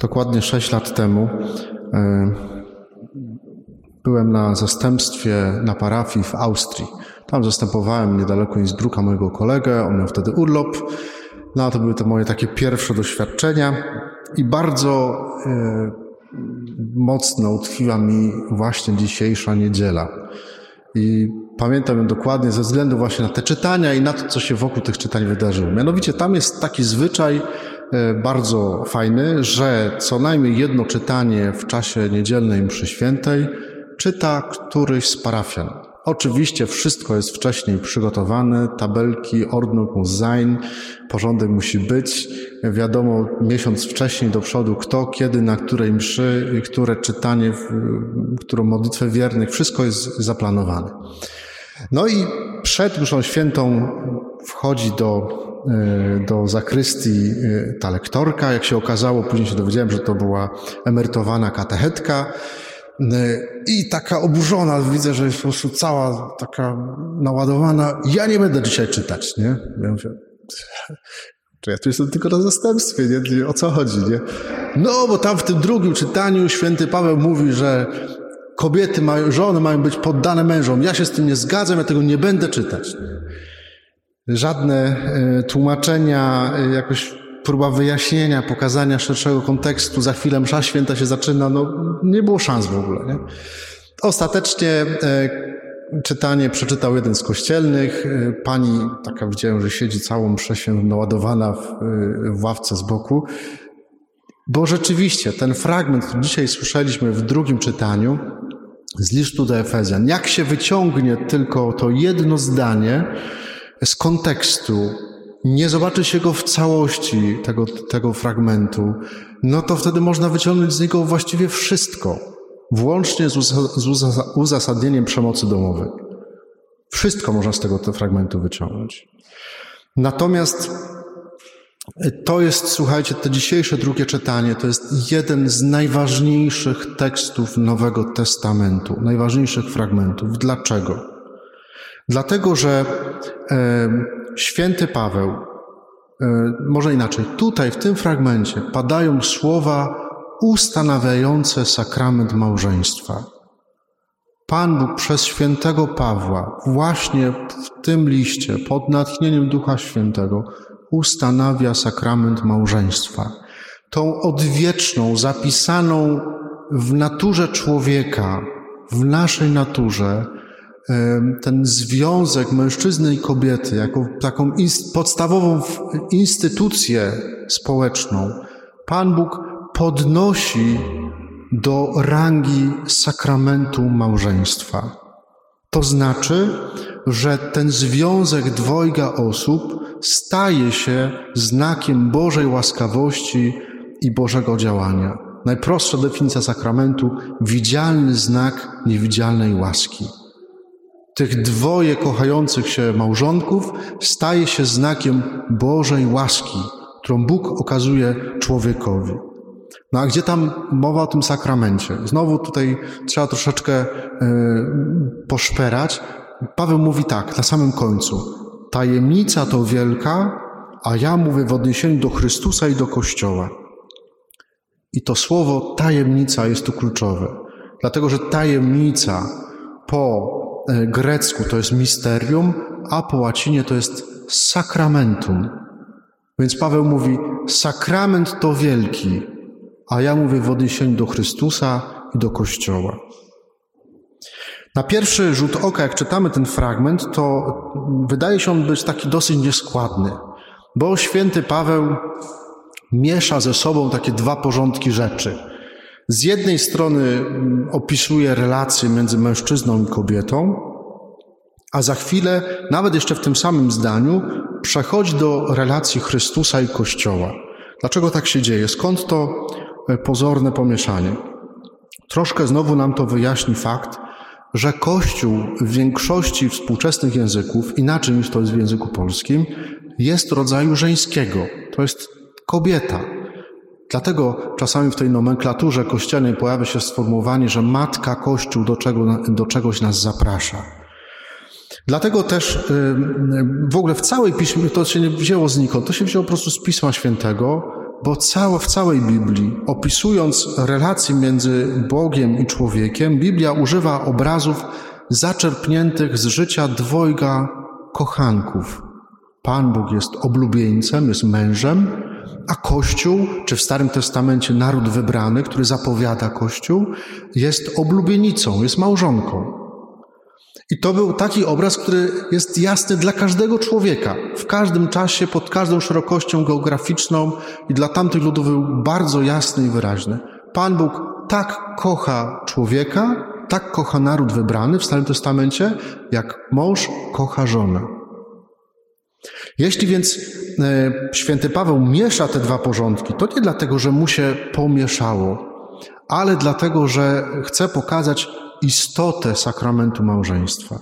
Dokładnie 6 lat temu e, byłem na zastępstwie na parafii w Austrii. Tam zastępowałem niedaleko Innsbrucka mojego kolegę, on miał wtedy urlop. No to były to moje takie pierwsze doświadczenia i bardzo e, mocno utkwiła mi właśnie dzisiejsza niedziela. I pamiętam ją dokładnie ze względu właśnie na te czytania i na to, co się wokół tych czytań wydarzyło. Mianowicie tam jest taki zwyczaj e, bardzo fajny, że co najmniej jedno czytanie w czasie niedzielnej mszy świętej czyta któryś z parafian. Oczywiście wszystko jest wcześniej przygotowane, tabelki, Ordnung muss sein, porządek musi być. Wiadomo miesiąc wcześniej do przodu, kto, kiedy, na której mszy, które czytanie, którą modlitwę wiernych, wszystko jest zaplanowane. No i przed mszą świętą wchodzi do, e, do zakrystii e, ta lektorka. Jak się okazało, później się dowiedziałem, że to była emerytowana katechetka. I taka oburzona, widzę, że jest po prostu cała taka naładowana. Ja nie będę dzisiaj czytać, nie? Ja mówię, czy ja tu jestem tylko na zastępstwie, nie? O co chodzi, nie? No, bo tam w tym drugim czytaniu święty Paweł mówi, że kobiety mają, żony mają być poddane mężom. Ja się z tym nie zgadzam, ja tego nie będę czytać. Żadne e, tłumaczenia, e, jakoś próba wyjaśnienia, pokazania szerszego kontekstu, za chwilę msza święta się zaczyna, no nie było szans w ogóle. Nie? Ostatecznie e, czytanie przeczytał jeden z kościelnych. E, pani, taka widziałem, że siedzi całą mszę świętą naładowana w, e, w ławce z boku. Bo rzeczywiście ten fragment, który dzisiaj słyszeliśmy w drugim czytaniu z listu do Efezjan, jak się wyciągnie tylko to jedno zdanie z kontekstu, nie zobaczy się go w całości, tego, tego fragmentu, no to wtedy można wyciągnąć z niego właściwie wszystko, włącznie z, z uzasadnieniem przemocy domowej. Wszystko można z tego fragmentu wyciągnąć. Natomiast to jest, słuchajcie, to dzisiejsze drugie czytanie to jest jeden z najważniejszych tekstów Nowego Testamentu, najważniejszych fragmentów. Dlaczego? Dlatego, że święty Paweł, e, może inaczej, tutaj w tym fragmencie padają słowa ustanawiające sakrament małżeństwa. Pan Bóg przez świętego Pawła właśnie w tym liście, pod natchnieniem Ducha Świętego, ustanawia sakrament małżeństwa. Tą odwieczną, zapisaną w naturze człowieka, w naszej naturze, ten związek mężczyzny i kobiety jako taką podstawową instytucję społeczną Pan Bóg podnosi do rangi sakramentu małżeństwa. To znaczy, że ten związek dwojga osób staje się znakiem Bożej łaskawości i Bożego działania. Najprostsza definicja sakramentu widzialny znak niewidzialnej łaski tych dwoje kochających się małżonków staje się znakiem Bożej łaski, którą Bóg okazuje człowiekowi. No a gdzie tam mowa o tym sakramencie? Znowu tutaj trzeba troszeczkę y, poszperać. Paweł mówi tak, na samym końcu. Tajemnica to wielka, a ja mówię w odniesieniu do Chrystusa i do Kościoła. I to słowo tajemnica jest tu kluczowe, dlatego że tajemnica po E, grecku to jest misterium, a po łacinie to jest sakramentum. Więc Paweł mówi, sakrament to wielki, a ja mówię w odniesieniu do Chrystusa i do Kościoła. Na pierwszy rzut oka, jak czytamy ten fragment, to wydaje się on być taki dosyć nieskładny, bo święty Paweł miesza ze sobą takie dwa porządki rzeczy. Z jednej strony mm, opisuje relacje między mężczyzną i kobietą, a za chwilę, nawet jeszcze w tym samym zdaniu, przechodzi do relacji Chrystusa i Kościoła. Dlaczego tak się dzieje? Skąd to e, pozorne pomieszanie? Troszkę znowu nam to wyjaśni fakt, że Kościół w większości współczesnych języków, inaczej niż to jest w języku polskim, jest rodzaju żeńskiego. To jest kobieta. Dlatego czasami w tej nomenklaturze kościelnej pojawia się sformułowanie, że Matka Kościół do, czego, do czegoś nas zaprasza. Dlatego też y, w ogóle w całej piśmie, to się nie wzięło znikąd, to się wzięło po prostu z Pisma Świętego, bo całe, w całej Biblii, opisując relacje między Bogiem i człowiekiem, Biblia używa obrazów zaczerpniętych z życia dwojga kochanków. Pan Bóg jest oblubieńcem, jest mężem, a Kościół, czy w Starym Testamencie naród wybrany, który zapowiada Kościół, jest oblubienicą, jest małżonką. I to był taki obraz, który jest jasny dla każdego człowieka, w każdym czasie, pod każdą szerokością geograficzną i dla tamtych ludów był bardzo jasny i wyraźny. Pan Bóg tak kocha człowieka, tak kocha naród wybrany w Starym Testamencie, jak mąż kocha żonę. Jeśli więc e, święty Paweł miesza te dwa porządki, to nie dlatego, że mu się pomieszało, ale dlatego, że chce pokazać istotę sakramentu małżeństwa.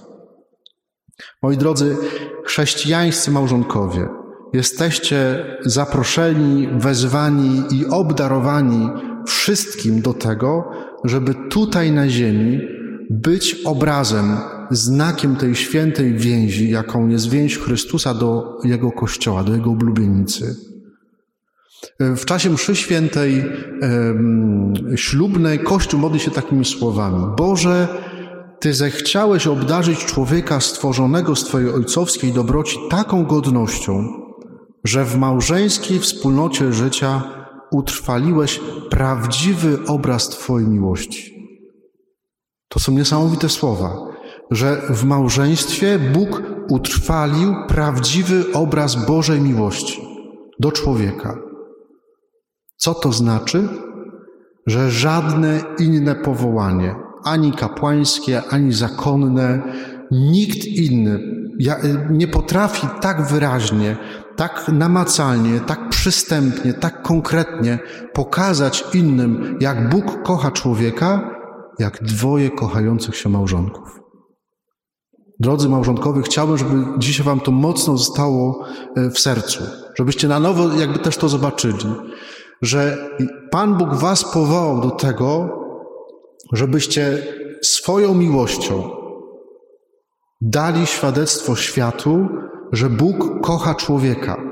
Moi drodzy, chrześcijańscy małżonkowie, jesteście zaproszeni, wezwani i obdarowani wszystkim do tego, żeby tutaj na ziemi być obrazem, znakiem tej świętej więzi, jaką jest więź Chrystusa do Jego Kościoła, do Jego oblubienicy. W czasie mszy świętej ślubnej Kościół modli się takimi słowami. Boże, Ty zechciałeś obdarzyć człowieka stworzonego z Twojej ojcowskiej dobroci taką godnością, że w małżeńskiej wspólnocie życia utrwaliłeś prawdziwy obraz Twojej miłości. To są niesamowite słowa, że w małżeństwie Bóg utrwalił prawdziwy obraz Bożej miłości do człowieka. Co to znaczy? Że żadne inne powołanie, ani kapłańskie, ani zakonne, nikt inny nie potrafi tak wyraźnie, tak namacalnie, tak przystępnie, tak konkretnie pokazać innym, jak Bóg kocha człowieka, jak dwoje kochających się małżonków. Drodzy małżonkowie, chciałbym, żeby dzisiaj Wam to mocno zostało e, w sercu, żebyście na nowo jakby też to zobaczyli, że Pan Bóg Was powołał do tego, żebyście swoją miłością dali świadectwo światu, że Bóg kocha człowieka.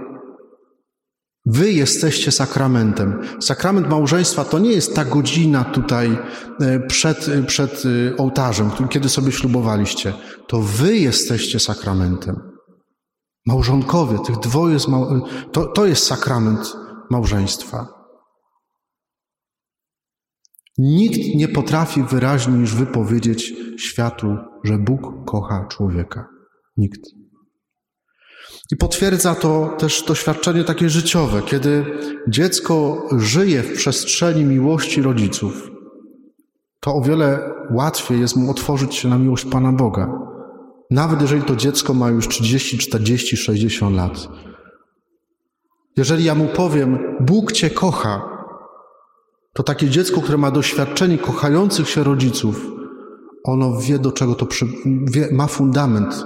Wy jesteście sakramentem. Sakrament małżeństwa to nie jest ta godzina tutaj e, przed, przed e, ołtarzem, kiedy sobie ślubowaliście. To wy jesteście sakramentem. Małżonkowie, tych dwoje, to, to jest sakrament małżeństwa. Nikt nie potrafi wyraźniej niż wypowiedzieć światu, że Bóg kocha człowieka. Nikt. I potwierdza to też doświadczenie takie życiowe, kiedy dziecko żyje w przestrzeni miłości rodziców, to o wiele łatwiej jest mu otworzyć się na miłość Pana Boga. Nawet jeżeli to dziecko ma już 30, 40, 60 lat. Jeżeli ja mu powiem, Bóg Cię kocha, to takie dziecko, które ma doświadczenie kochających się rodziców, ono wie, do czego to przy... wie, ma fundament,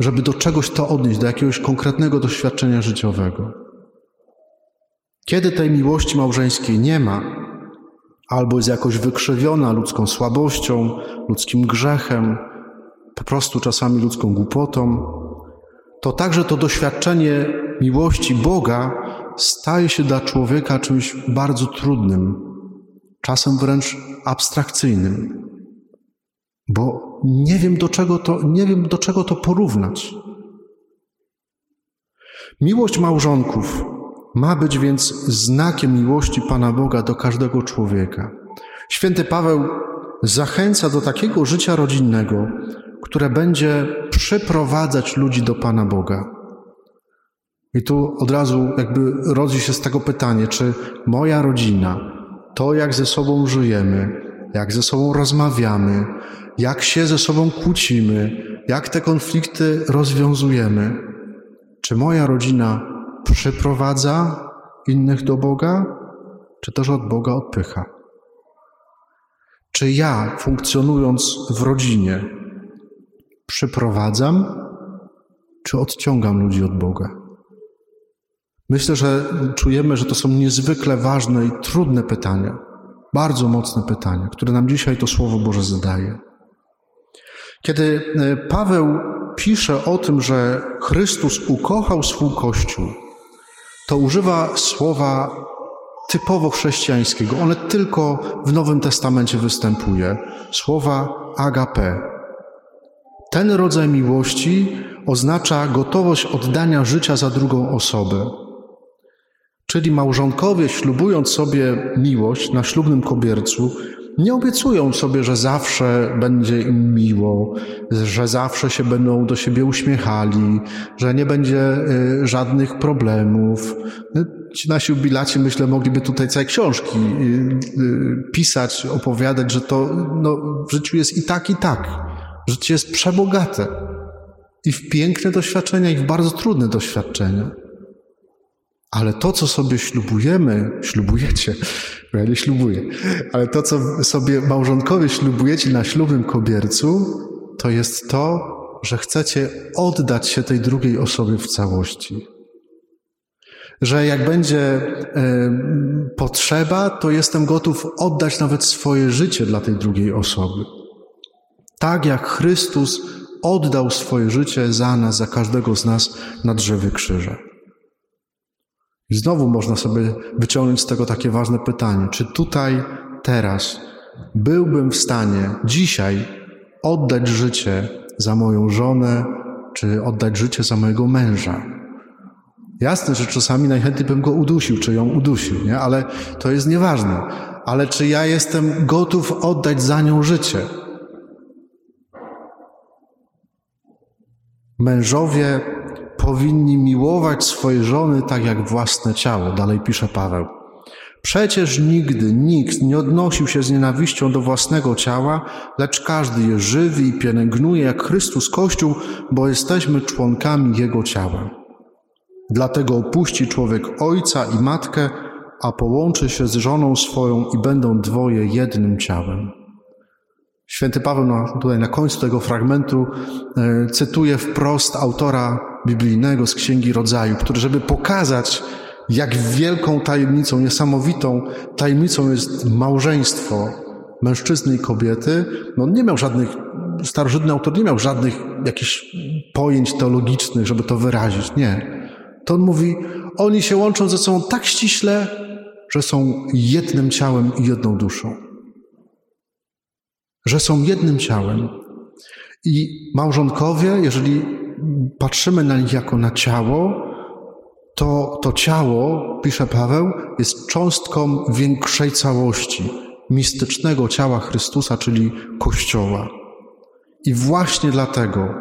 żeby do czegoś to odnieść, do jakiegoś konkretnego doświadczenia życiowego. Kiedy tej miłości małżeńskiej nie ma, albo jest jakoś wykrzywiona ludzką słabością, ludzkim grzechem, po prostu czasami ludzką głupotą, to także to doświadczenie miłości Boga staje się dla człowieka czymś bardzo trudnym, czasem wręcz abstrakcyjnym, bo nie wiem do czego to, nie wiem do czego to porównać. Miłość małżonków ma być więc znakiem miłości Pana Boga do każdego człowieka. Święty Paweł zachęca do takiego życia rodzinnego, które będzie przyprowadzać ludzi do Pana Boga. I tu od razu jakby rodzi się z tego pytanie, czy moja rodzina, to, jak ze sobą żyjemy, jak ze sobą rozmawiamy, jak się ze sobą kłócimy, jak te konflikty rozwiązujemy. Czy moja rodzina przyprowadza innych do Boga, czy też od Boga odpycha? Czy ja, funkcjonując w rodzinie, przyprowadzam, czy odciągam ludzi od Boga? Myślę, że czujemy, że to są niezwykle ważne i trudne pytania, bardzo mocne pytania, które nam dzisiaj to Słowo Boże zadaje. Kiedy e, Paweł pisze o tym, że Chrystus ukochał swój Kościół, to używa słowa typowo chrześcijańskiego. One tylko w Nowym Testamencie występuje. Słowa agape. Ten rodzaj miłości oznacza gotowość oddania życia za drugą osobę. Czyli małżonkowie, ślubując sobie miłość na ślubnym kobiercu, nie obiecują sobie, że zawsze będzie im miło, że zawsze się będą do siebie uśmiechali, że nie będzie y, żadnych problemów. No, ci nasi jubilaci, myślę, mogliby tutaj całe książki y, y, pisać, opowiadać, że to no, w życiu jest i tak, i tak. Życie jest przebogate. I w piękne doświadczenia, i w bardzo trudne doświadczenia. Ale to, co sobie ślubujemy, ślubujecie, bo ja nie ślubuję, ale to, co sobie małżonkowie ślubujecie na ślubnym kobiercu, to jest to, że chcecie oddać się tej drugiej osobie w całości. Że jak będzie y, potrzeba, to jestem gotów oddać nawet swoje życie dla tej drugiej osoby. Tak jak Chrystus oddał swoje życie za nas, za każdego z nas na drzewie krzyża. I znowu można sobie wyciągnąć z tego takie ważne pytanie: czy tutaj, teraz byłbym w stanie dzisiaj oddać życie za moją żonę, czy oddać życie za mojego męża? Jasne, że czasami najchętniej bym go udusił, czy ją udusił, nie? ale to jest nieważne. Ale czy ja jestem gotów oddać za nią życie? Mężowie powinni miłować swoje żony tak jak własne ciało, dalej pisze Paweł. Przecież nigdy nikt nie odnosił się z nienawiścią do własnego ciała, lecz każdy je żywi i pielęgnuje jak Chrystus Kościół, bo jesteśmy członkami Jego ciała. Dlatego opuści człowiek ojca i matkę, a połączy się z żoną swoją i będą dwoje jednym ciałem. Święty Paweł na, tutaj na końcu tego fragmentu e, cytuje wprost autora biblijnego z Księgi Rodzaju, który, żeby pokazać, jak wielką tajemnicą, niesamowitą tajemnicą jest małżeństwo mężczyzny i kobiety, no nie miał żadnych, starożytny autor nie miał żadnych jakichś pojęć teologicznych, żeby to wyrazić. Nie. To on mówi, oni się łączą ze sobą tak ściśle, że są jednym ciałem i jedną duszą. Że są jednym ciałem. I małżonkowie, jeżeli patrzymy na nich jako na ciało, to to ciało, pisze Paweł, jest cząstką większej całości, mistycznego ciała Chrystusa, czyli Kościoła. I właśnie dlatego,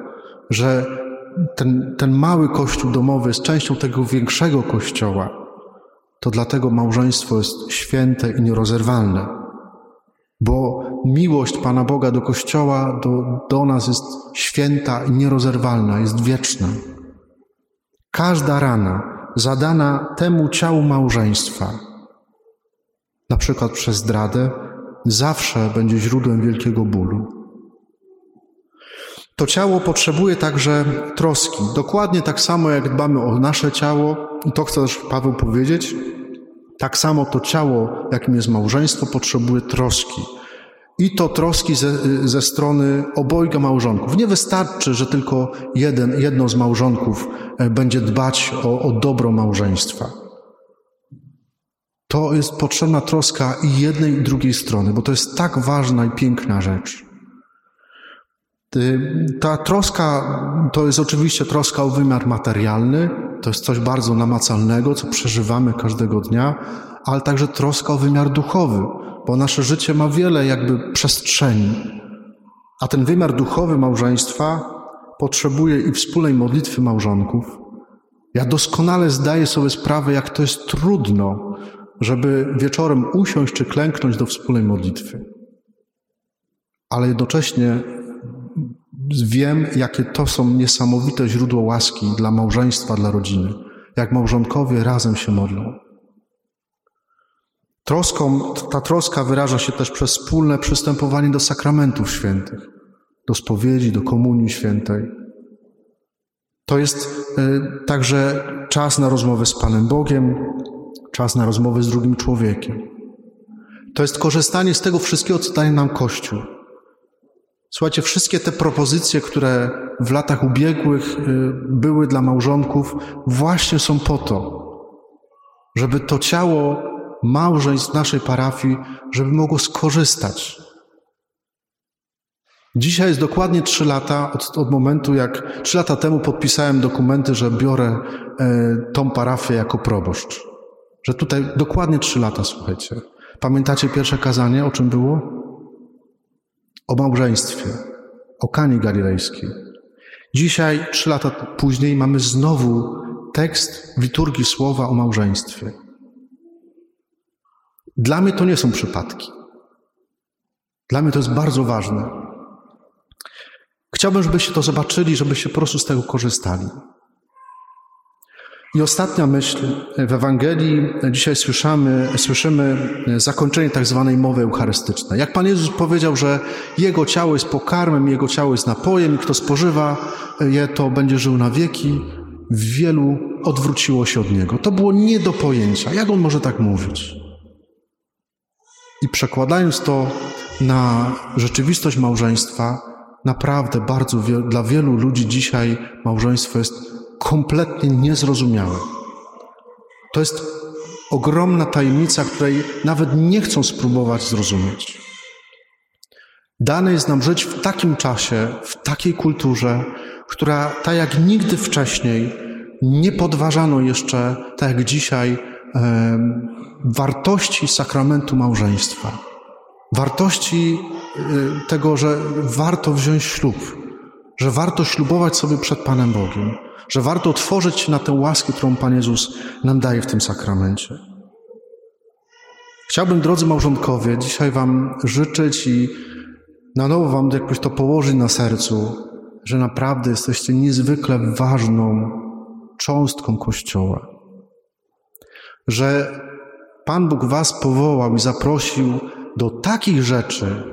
że ten, ten mały Kościół domowy jest częścią tego większego Kościoła, to dlatego małżeństwo jest święte i nierozerwalne bo miłość Pana Boga do Kościoła, do, do nas jest święta i nierozerwalna, jest wieczna. Każda rana zadana temu ciału małżeństwa, na przykład przez zdradę, zawsze będzie źródłem wielkiego bólu. To ciało potrzebuje także troski, dokładnie tak samo jak dbamy o nasze ciało, i to chce też Paweł powiedzieć, tak samo to ciało, jakim jest małżeństwo, potrzebuje troski. I to troski ze, ze strony obojga małżonków. Nie wystarczy, że tylko jeden, jedno z małżonków e, będzie dbać o, o dobro małżeństwa. To jest potrzebna troska i jednej i drugiej strony, bo to jest tak ważna i piękna rzecz. Ta troska to jest oczywiście troska o wymiar materialny, to jest coś bardzo namacalnego, co przeżywamy każdego dnia, ale także troska o wymiar duchowy, bo nasze życie ma wiele jakby przestrzeni. A ten wymiar duchowy małżeństwa potrzebuje i wspólnej modlitwy małżonków. Ja doskonale zdaję sobie sprawę, jak to jest trudno, żeby wieczorem usiąść czy klęknąć do wspólnej modlitwy. Ale jednocześnie wiem, jakie to są niesamowite źródło łaski dla małżeństwa, dla rodziny. Jak małżonkowie razem się modlą. Troską, ta troska wyraża się też przez wspólne przystępowanie do sakramentów świętych, do spowiedzi, do komunii świętej. To jest y, także czas na rozmowę z Panem Bogiem, czas na rozmowę z drugim człowiekiem. To jest korzystanie z tego wszystkiego, co daje nam Kościół. Słuchajcie, wszystkie te propozycje, które w latach ubiegłych y, były dla małżonków, właśnie są po to, żeby to ciało małżeństw naszej parafii, żeby mogło skorzystać. Dzisiaj jest dokładnie trzy lata od, od, momentu, jak trzy lata temu podpisałem dokumenty, że biorę e, tą parafię jako proboszcz. Że tutaj dokładnie trzy lata, słuchajcie. Pamiętacie pierwsze kazanie, o czym było? O małżeństwie, o Kani Galilejskiej. Dzisiaj, trzy lata później, mamy znowu tekst liturgii słowa o małżeństwie. Dla mnie to nie są przypadki. Dla mnie to jest bardzo ważne. Chciałbym, żebyście to zobaczyli, żebyście po prostu z tego korzystali. I ostatnia myśl w Ewangelii. Dzisiaj słyszymy, słyszymy zakończenie tak zwanej mowy eucharystycznej. Jak Pan Jezus powiedział, że Jego ciało jest pokarmem, Jego ciało jest napojem i kto spożywa je, to będzie żył na wieki, wielu odwróciło się od Niego. To było nie do pojęcia. Jak On może tak mówić? I przekładając to na rzeczywistość małżeństwa, naprawdę bardzo dla wielu ludzi dzisiaj małżeństwo jest kompletnie niezrozumiałe. To jest ogromna tajemnica, której nawet nie chcą spróbować zrozumieć. Dane jest nam żyć w takim czasie, w takiej kulturze, która tak jak nigdy wcześniej nie podważano jeszcze, tak jak dzisiaj, wartości sakramentu małżeństwa. Wartości y, tego, że warto wziąć ślub, że warto ślubować sobie przed Panem Bogiem, że warto otworzyć na tę łaskę, którą Pan Jezus nam daje w tym sakramencie. Chciałbym, drodzy małżonkowie, dzisiaj Wam życzyć i na nowo Wam jakoś to położyć na sercu, że naprawdę jesteście niezwykle ważną cząstką Kościoła. Że Pan Bóg Was powołał i zaprosił do takich rzeczy,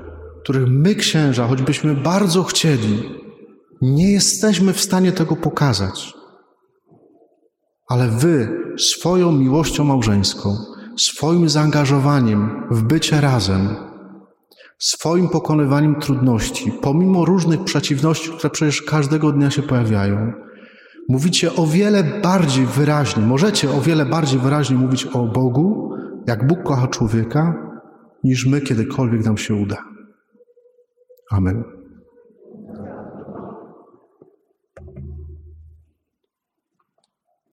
których my, księża, choćbyśmy bardzo chcieli, nie jesteśmy w stanie tego pokazać. Ale wy swoją miłością małżeńską, swoim zaangażowaniem w bycie razem, swoim pokonywaniem trudności, pomimo różnych przeciwności, które przecież każdego dnia się pojawiają, mówicie o wiele bardziej wyraźnie, możecie o wiele bardziej wyraźnie mówić o Bogu, jak Bóg kocha człowieka, niż my kiedykolwiek nam się uda. Amen.